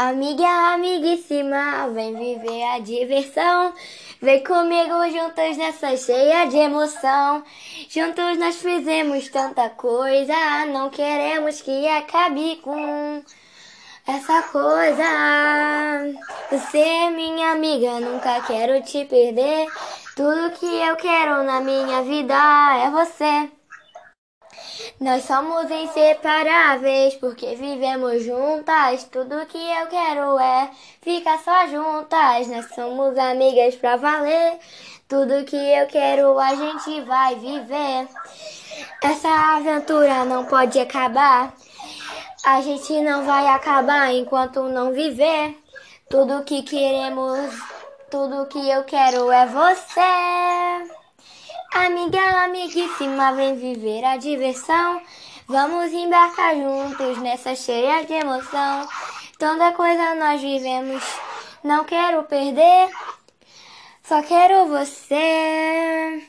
Amiga, amiguíssima, vem viver a diversão. Vem comigo juntos nessa cheia de emoção. Juntos nós fizemos tanta coisa, não queremos que acabe com essa coisa. Você é minha amiga, nunca quero te perder. Tudo que eu quero na minha vida é você. Nós somos inseparáveis porque vivemos juntas. Tudo que eu quero é ficar só juntas. Nós somos amigas pra valer. Tudo que eu quero a gente vai viver. Essa aventura não pode acabar. A gente não vai acabar enquanto não viver. Tudo que queremos, tudo que eu quero é você. Amiga, amiguíssima, vem viver a diversão. Vamos embarcar juntos nessa cheia de emoção. Tanta coisa nós vivemos, não quero perder, só quero você.